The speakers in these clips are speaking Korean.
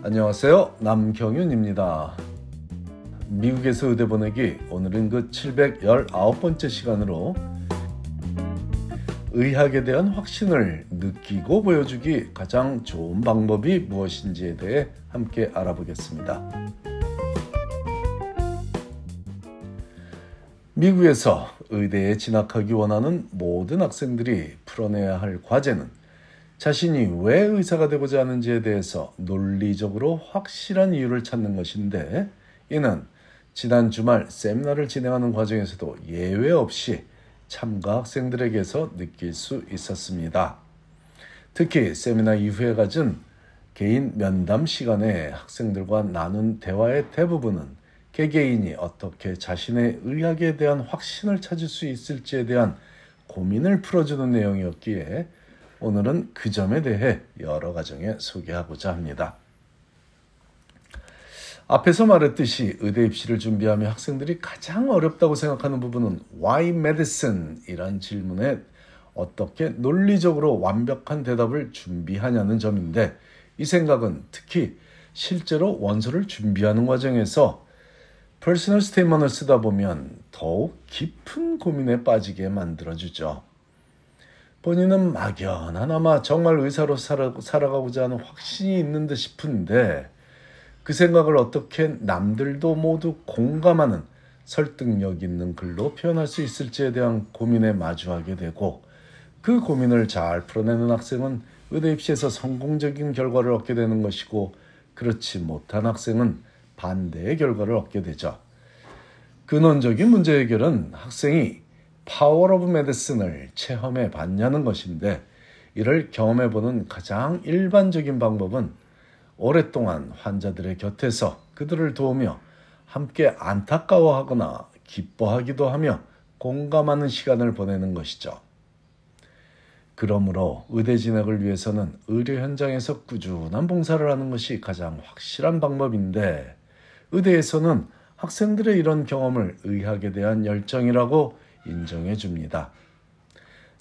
안녕하세요. 남경윤입니다. 미국에서 의대 보내기 오늘은 그 719번째 시간으로 의학에 대한 확신을 느끼고 보여주기 가장 좋은 방법이 무엇인지에 대해 함께 알아보겠습니다. 미국에서 의대에 진학하기 원하는 모든 학생들이 풀어내야 할 과제는 자신이 왜 의사가 되고자 하는지에 대해서 논리적으로 확실한 이유를 찾는 것인데 이는 지난 주말 세미나를 진행하는 과정에서도 예외 없이 참가 학생들에게서 느낄 수 있었습니다. 특히 세미나 이후에 가진 개인 면담 시간에 학생들과 나눈 대화의 대부분은 개개인이 어떻게 자신의 의학에 대한 확신을 찾을 수 있을지에 대한 고민을 풀어주는 내용이었기에 오늘은 그 점에 대해 여러 가정에 소개하고자 합니다. 앞에서 말했듯이 의대 입시를 준비하며 학생들이 가장 어렵다고 생각하는 부분은 Why Medicine? 이란 질문에 어떻게 논리적으로 완벽한 대답을 준비하냐는 점인데 이 생각은 특히 실제로 원서를 준비하는 과정에서 personal statement을 쓰다 보면 더욱 깊은 고민에 빠지게 만들어주죠. 본인은 막연하나마 정말 의사로 살아, 살아가고자 하는 확신이 있는 듯 싶은데 그 생각을 어떻게 남들도 모두 공감하는 설득력 있는 글로 표현할 수 있을지에 대한 고민에 마주하게 되고 그 고민을 잘 풀어내는 학생은 의대 입시에서 성공적인 결과를 얻게 되는 것이고 그렇지 못한 학생은 반대의 결과를 얻게 되죠. 근원적인 문제 해결은 학생이 power of medicine을 체험해 봤냐는 것인데 이를 경험해 보는 가장 일반적인 방법은 오랫동안 환자들의 곁에서 그들을 도우며 함께 안타까워하거나 기뻐하기도 하며 공감하는 시간을 보내는 것이죠. 그러므로 의대 진학을 위해서는 의료 현장에서 꾸준한 봉사를 하는 것이 가장 확실한 방법인데 의대에서는 학생들의 이런 경험을 의학에 대한 열정이라고 인정해 줍니다.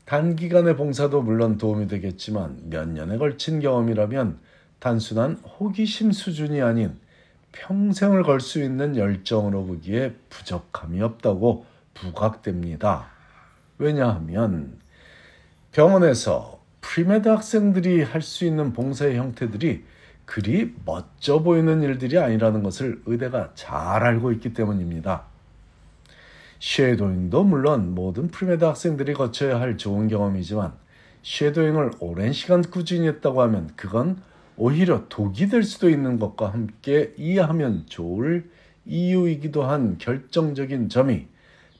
단기간의 봉사도 물론 도움이 되겠지만 몇 년에 걸친 경험이라면 단순한 호기심 수준이 아닌 평생을 걸 수 있는 열정으로 보기에 부족함이 없다고 부각됩니다. 왜냐하면 병원에서 premed 학생들이 할 수 있는 봉사의 형태들이 그리 멋져 보이는 일들이 아니라는 것을 의대가 잘 알고 있기 때문입니다. shadowing도 물론 모든 premed 학생들이 거쳐야 할 좋은 경험이지만 shadowing을 오랜 시간 꾸준히 했다고 하면 그건 오히려 독이 될 수도 있는 것과 함께 이해하면 좋을 이유이기도 한 결정적인 점이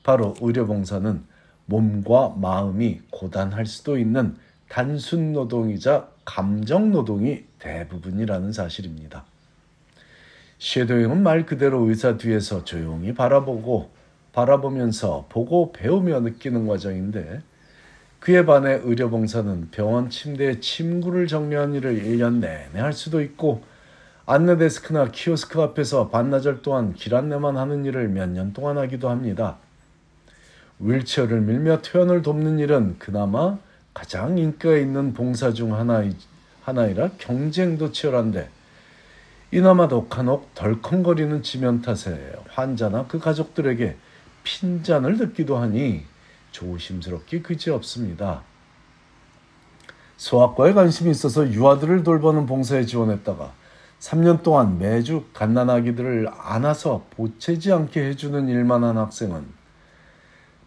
바로 의료봉사는 몸과 마음이 고단할 수도 있는 단순 노동이자 감정 노동이 대부분이라는 사실입니다. 쉐도잉은 말 그대로 의사 뒤에서 조용히 바라보고 바라보면서 보고 배우며 느끼는 과정인데 그에 반해 의료봉사는 병원 침대에 침구를 정리하는 일을 1년 내내 할 수도 있고 안내데스크나 키오스크 앞에서 반나절 동안 길 안내만 하는 일을 몇 년 동안 하기도 합니다. 윌체어를 밀며 퇴원을 돕는 일은 그나마 가장 인기가 있는 봉사 중 하나이, 하나이라 경쟁도 치열한데 이나마도 간혹 덜컹거리는 지면 탓에 환자나 그 가족들에게 핀잔을 듣기도 하니 조심스럽기 그지없습니다. 소아과에 관심이 있어서 유아들을 돌보는 봉사에 지원했다가 3년 동안 매주 갓난아기들을 안아서 보채지 않게 해주는 일만 한 학생은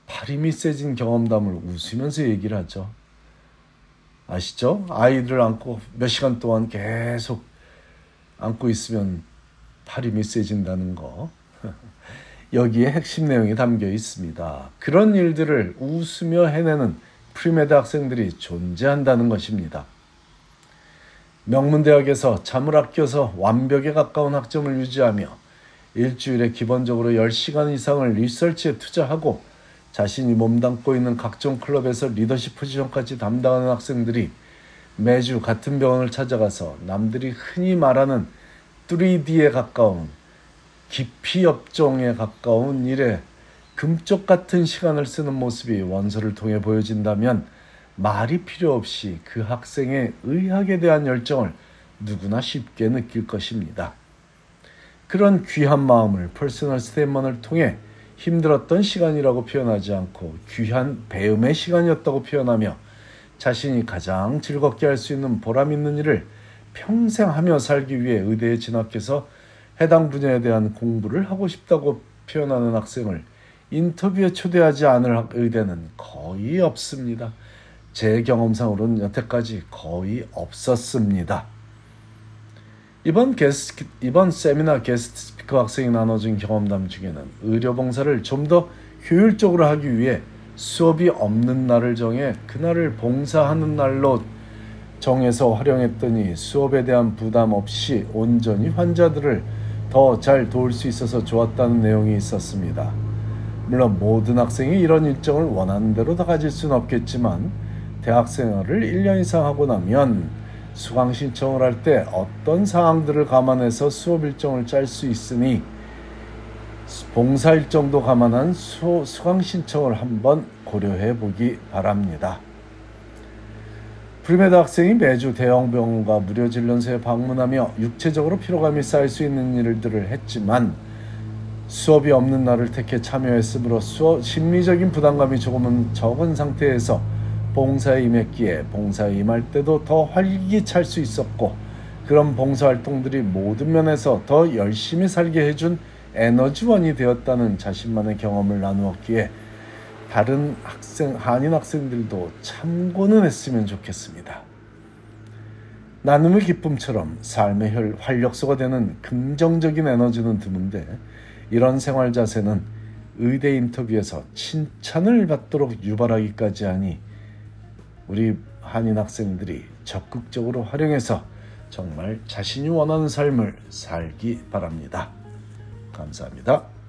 팔 힘이 세진 경험담을 웃으면서 얘기를 하죠. 아시죠? 아이들을 안고 몇 시간 동안 계속 안고 있으면 팔 힘이 세진다는 거. 여기에 핵심 내용이 담겨 있습니다. 그런 일들을 웃으며 해내는 premed 학생들이 존재한다는 것입니다. 명문대학에서 잠을 아껴서 완벽에 가까운 학점을 유지하며 일주일에 기본적으로 10시간 이상을 리서치에 투자하고 자신이 몸담고 있는 각종 클럽에서 리더십 포지션까지 담당하는 학생들이 매주 같은 병원을 찾아가서 남들이 흔히 말하는 3D에 가까운 기피 업종에 가까운 일에 금쪽 같은 시간을 쓰는 모습이 원서를 통해 보여진다면 말이 필요 없이 그 학생의 의학에 대한 열정을 누구나 쉽게 느낄 것입니다. 그런 귀한 마음을 personal statement을 통해 힘들었던 시간이라고 표현하지 않고 귀한 배움의 시간이었다고 표현하며 자신이 가장 즐겁게 할 수 있는 보람 있는 일을 평생 하며 살기 위해 의대에 진학해서 해당 분야에 대한 공부를 하고 싶다고 표현하는 학생을 인터뷰에 초대하지 않을 의대는 거의 없습니다. 제 경험상으로는 여태까지 거의 없었습니다. 이번 게스트, 이번 세미나 게스트 스피커 학생이 나눠준 경험담 중에는 의료 봉사를 좀 더 효율적으로 하기 위해 수업이 없는 날을 정해 그날을 봉사하는 날로 정해서 활용했더니 수업에 대한 부담 없이 온전히 환자들을 더 잘 도울 수 있어서 좋았다는 내용이 있었습니다. 물론 모든 학생이 이런 일정을 원하는 대로 다 가질 수는 없겠지만 대학 생활을 1년 이상 하고 나면 수강 신청을 할 때 어떤 사항들을 감안해서 수업 일정을 짤 수 있으니 봉사 일정도 감안한 수, 수강 신청을 한번 고려해 보기 바랍니다. premed 학생이 매주 대형 병원과 무료 진료소에 방문하며 육체적으로 피로감이 쌓일 수 있는 일들을 했지만 수업이 없는 날을 택해 참여했으므로 수업, 심리적인 부담감이 조금은 적은 상태에서 봉사에 임했기에 봉사에 임할 때도 더 활기찰 수 있었고 그런 봉사활동들이 모든 면에서 더 열심히 살게 해준 에너지원이 되었다는 자신만의 경험을 나누었기에 다른 학생, 한인 학생들도 참고는 했으면 좋겠습니다. 나눔의 기쁨처럼 삶의 활력소가 되는 긍정적인 에너지는 드문데 이런 생활 자세는 의대 인터뷰에서 칭찬을 받도록 유발하기까지 하니 우리 한인 학생들이 적극적으로 활용해서 정말 자신이 원하는 삶을 살기 바랍니다. 감사합니다.